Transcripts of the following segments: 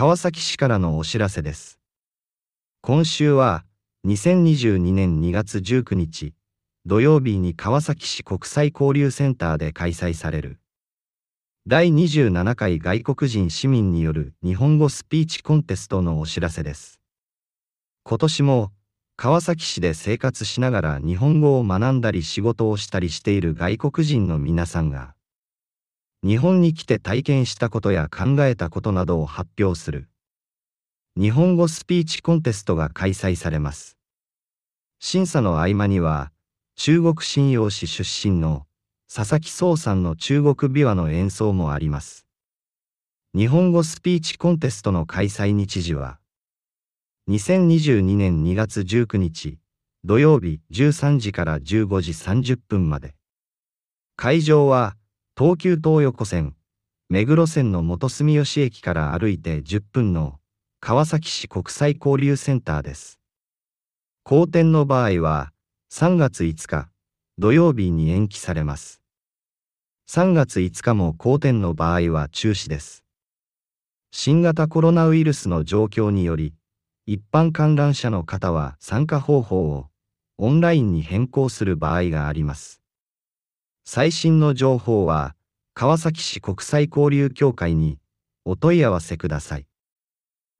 川崎市からのお知らせです。今週は、2022年2月19日、土曜日に川崎市国際交流センターで開催される、第27回外国人市民による日本語スピーチコンテストのお知らせです。今年も、川崎市で生活しながら日本語を学んだり仕事をしたりしている外国人の皆さんが、日本に来て体験したことや考えたことなどを発表する、日本語スピーチコンテストが開催されます。審査の合間には、中国信用市出身の佐々木壮さんの中国琵琶の演奏もあります。日本語スピーチコンテストの開催日時は、2022年2月19日、土曜日13時から15時30分まで。会場は、東急東横線、目黒線の元住吉駅から歩いて10分の川崎市国際交流センターです。好天の場合は、3月5日、土曜日に延期されます。3月5日も好天の場合は中止です。新型コロナウイルスの状況により、一般観覧者の方は参加方法をオンラインに変更する場合があります。最新の情報は、川崎市国際交流協会にお問い合わせください。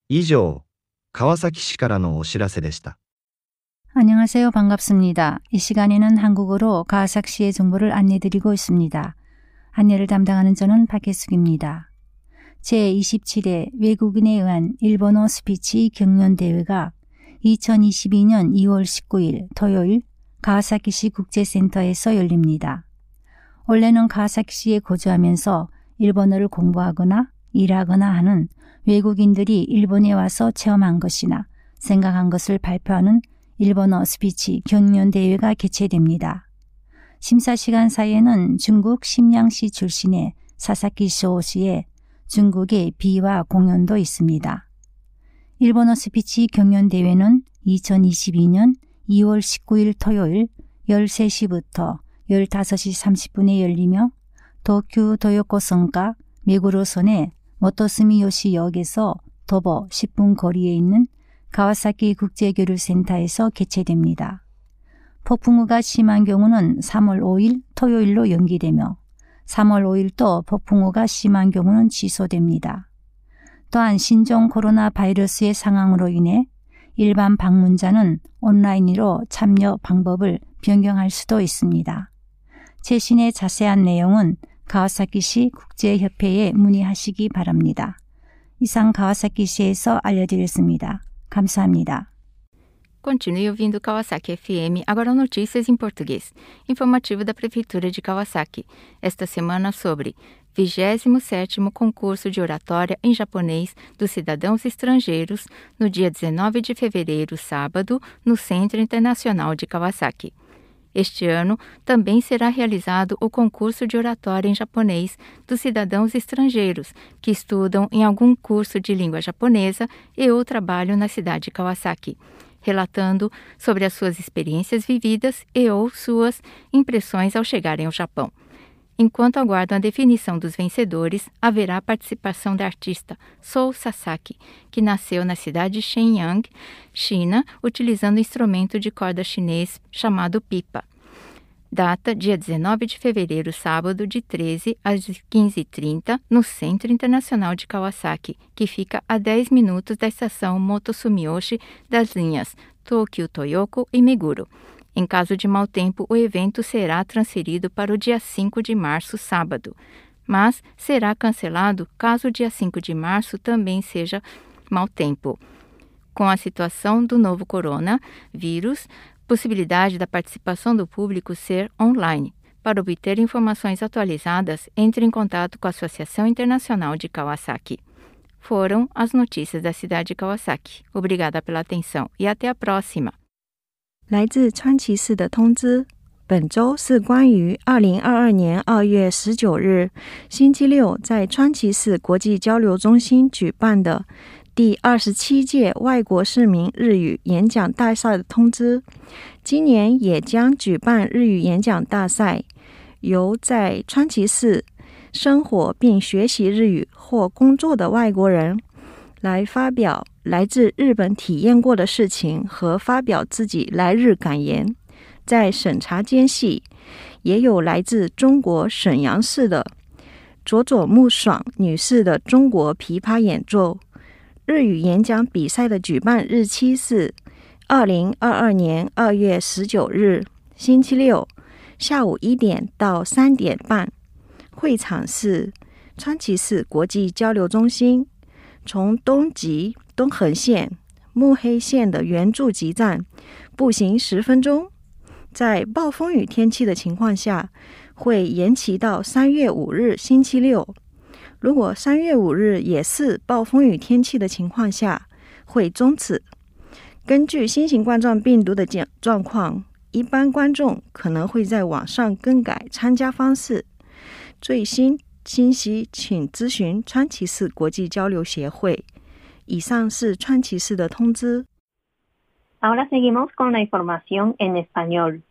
以上、川崎市からのお知らせでした。 안녕하세요. 반갑습니다. 이 시간에는 한국어로 가하삭시의 정보를 안내드리고 있습니다. 안내를 담당하는 저는 박혜숙입니다. 제27회 외국인에 의한 일본어 스피치 경연대회가 2022년 2월 19일 토요일 가하사키시 국제센터에서 열립니다. 원래는 가하사키시에 거주하면서 일본어를 공부하거나 일하거나 하는 외국인들이 일본에 와서 체험한 것이나 생각한 것을 발표하는 일본어 스피치 경연 대회가 개최됩니다. 심사 시간 사이에는 중국 심양시 출신의 사사키 쇼시의 중국의 비와 공연도 있습니다. 일본어 스피치 경연 대회는 2022년 2월 19일 토요일 13시부터 15시 30분에 열리며 도쿄 도요코선가 메구로선의 모토스미요시 역에서 도보 10분 거리에 있는 가와사키 국제교류센터에서 개최됩니다. 폭풍우가 심한 경우는 3월 5일 토요일로 연기되며 3월 5일 또 폭풍우가 심한 경우는 취소됩니다. 또한 신종 코로나 바이러스의 상황으로 인해 일반 방문자는 온라인으로 참여 방법을 변경할 수도 있습니다. 최신의 자세한 내용은 가와사키시 국제협회에 문의하시기 바랍니다. 이상 가와사키시에서 알려드렸습니다. 감사합니다. Continue ouvindo Kawasaki FM, agora notícias em português. Informativo da Prefeitura de Kawasaki. Esta semana sobre 27º concurso de oratória em japonês dos cidadãos estrangeiros, no dia 19 de fevereiro, sábado, no Centro Internacional de Kawasaki. Este ano também será realizado o concurso de oratória em japonês dos cidadãos estrangeiros que estudam em algum curso de língua japonesa e ou trabalham na cidade de Kawasaki, relatando sobre as suas experiências vividas e ou suas impressões ao chegarem ao Japão. Enquanto aguardam a definição dos vencedores, haverá participação da artista Sou Sasaki, que nasceu na cidade de Shenyang, China, utilizando instrumento de corda chinês chamado pipa. Data dia 19 de fevereiro, sábado, de 13 às 15h30, no Centro Internacional de Kawasaki, que fica a 10 minutos da estação Motosumiyoshi das linhas Tokyo Toyoko e Meguro. Em caso de mau tempo, o evento será transferido para o dia 5 de março, sábado, mas será cancelado caso o dia 5 de março também seja mau tempo. Com a situação do novo coronavírus, possibilidade da participação do público ser online. Para obter informações atualizadas, entre em contato com a Associação Internacional de Kawasaki. Foram as notícias da cidade de Kawasaki. Obrigada pela atenção e até a próxima. 来自川崎市的通知，本周是关于二零二二年二月十九日星期六在川崎市国际交流中心举办的第二十七届外国市民日语演讲大赛的通知。今年也将举办日语演讲大赛，由在川崎市生活并学习日语或工作的外国人来发表来自日本体验过的事情和发表自己来日感言。在审查间隙，也有来自中国沈阳市的佐佐木爽女士的中国琵琶演奏。日语演讲比赛的举办日期是二零二二年二月十九日，星期六，下午一点到三点半。会场是川崎市国际交流中心。从东极东横线目黑线的原住集站步行十分钟。在暴风雨天气的情况下，会延期到三月五日星期六。如果三月五日也是暴风雨天气的情况下，会终止。根据新型冠状病毒的状状况，一般观众可能会在网上更改参加方式。最新信息请咨询川崎市国际交流协会。以上是川崎市的通知。Ahora seguimos con la información en español.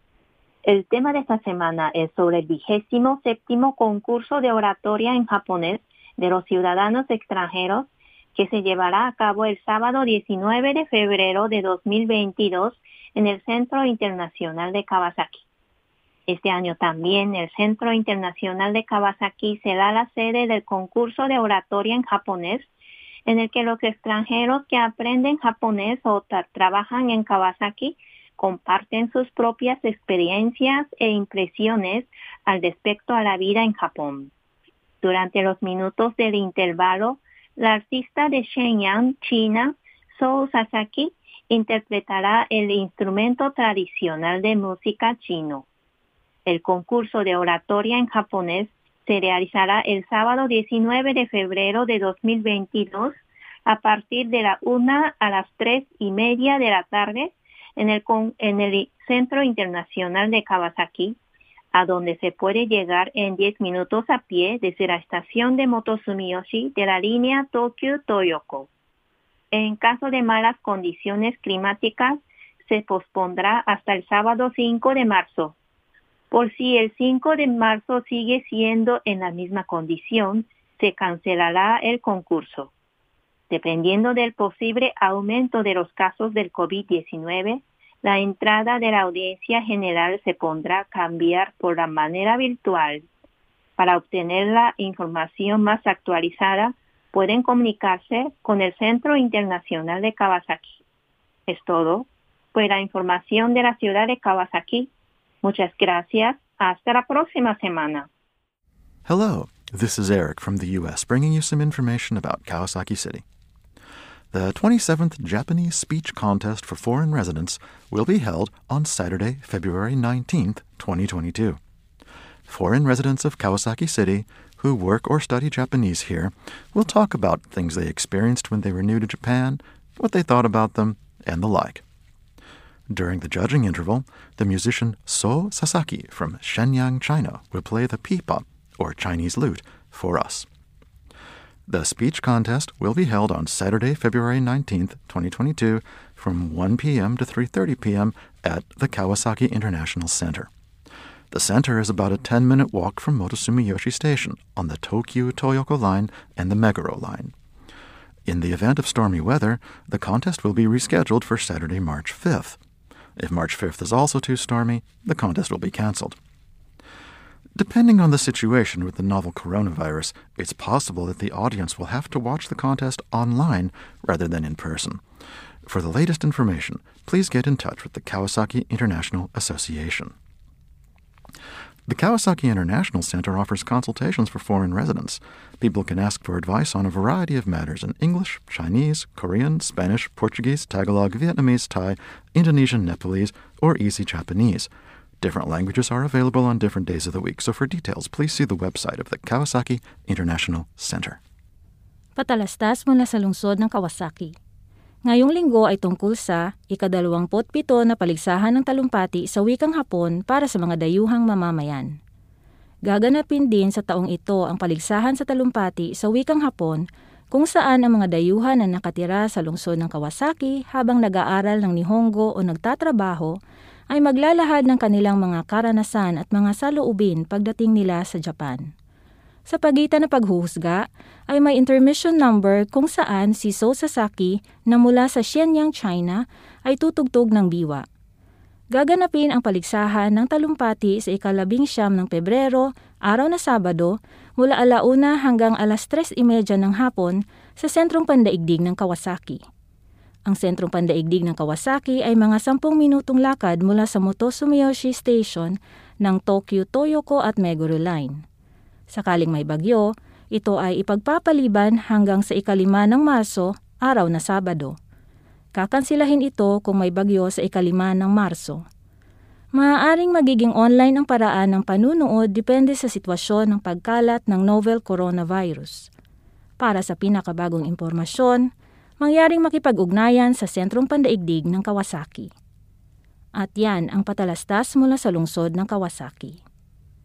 El tema de esta semana es sobre el vigésimo séptimo concurso de oratoria en japonés de los ciudadanos extranjeros que se llevará a cabo el sábado 19 de febrero de 2022 en el Centro Internacional de Kawasaki. Este año también el Centro Internacional de Kawasaki será la sede del concurso de oratoria en japonés en el que los extranjeros que aprenden japonés o trabajan en Kawasaki comparten sus propias experiencias e impresiones al respecto a la vida en Japón. Durante los minutos del intervalo, la artista de Shenyang, China, Sou Sasaki, interpretará el instrumento tradicional de música chino. El concurso de oratoria en japonés se realizará el sábado 19 de febrero de 2022 a partir de la una a las tres y media de la tarde en el, en el Centro Internacional de Kawasaki, a donde se puede llegar en 10 minutos a pie desde la estación de Motosumiyoshi de la línea Tokyo-Toyoko. En caso de malas condiciones climáticas, se pospondrá hasta el sábado 5 de marzo por si el 5 de marzo sigue siendo en la misma condición, se cancelará el concurso. Dependiendo del posible aumento de los casos del COVID-19, la entrada de la audiencia general se pondrá a cambiar por la manera virtual. Para obtener la información más actualizada, pueden comunicarse con el Centro Internacional de Kawasaki. Es todo. Fue la información de la ciudad de Kawasaki Muchas gracias. Hasta la próxima semana. Hello, this is Eric from the U.S. bringing you some information about Kawasaki City. The 27th Japanese Speech Contest for Foreign Residents will be held on Saturday, February 19th, 2022. Foreign residents of Kawasaki City who work or study Japanese here will talk about things they experienced when they were new to Japan, what they thought about them, and the like. During the judging interval, the musician So Sasaki from Shenyang, China, will play the pipa, or Chinese lute, for us. The speech contest will be held on Saturday, February 19th, 2022, from 1 p.m. to 3:30 p.m. at the Kawasaki International Center. The center is about a 10-minute walk from Motosumiyoshi Station on the Tokyo Toyoko line and the Meguro line. In the event of stormy weather, the contest will be rescheduled for Saturday, March 5th. If March 5th is also too stormy, the contest will be cancelled. Depending on the situation with the novel coronavirus, it's possible that the audience will have to watch the contest online rather than in person. For the latest information, please get in touch with the Kawasaki International Association. The Kawasaki International Center offers consultations for foreign residents. People can ask for advice on a variety of matters in English, Chinese, Korean, Spanish, Portuguese, Tagalog, Vietnamese, Thai, Indonesian, Nepalese, or Easy Japanese. Different languages are available on different days of the week, so for details, please see the website of the Kawasaki International Center. Patalastas mula sa lungsod ng Kawasaki. Ngayong linggo ay tungkol sa ikadalawamput pito na paligsahan ng talumpati sa wikang Hapon para sa mga dayuhang mamamayan. Gaganapin din sa taong ito ang paligsahan sa talumpati sa wikang Hapon kung saan ang mga dayuhan na nakatira sa lungsod ng Kawasaki habang nag-aaral ng Nihongo o nagtatrabaho ay maglalahad ng kanilang mga karanasan at mga saloobin pagdating nila sa Japan. Sa pagitan ng paghuhusga ay may intermission number kung saan si So Sasaki na mula sa Shenyang, China ay tutugtog ng biwa. Gaganapin ang paligsahan ng talumpati sa ikalabing siyam ng Pebrero, araw na Sabado, mula alauna hanggang alas 3.30 ng hapon sa sentrong pandaigdig ng Kawasaki. Ang sentrong pandaigdig ng Kawasaki ay mga 10 minutong lakad mula sa Motosumiyoshi Station ng Tokyo Toyoko at Meguro Line. Sakaling may bagyo, ito ay ipagpapaliban hanggang sa ikalima ng Marso, araw na Sabado. Kakansilahin ito kung may bagyo sa ikalima ng Marso. Maaaring magiging online ang paraan ng panunood depende sa sitwasyon ng pagkalat ng novel coronavirus. Para sa pinakabagong impormasyon, mangyaring makipag-ugnayan sa Sentrong Pandaigdig ng Kawasaki. At yan ang patalastas mula sa lungsod ng Kawasaki.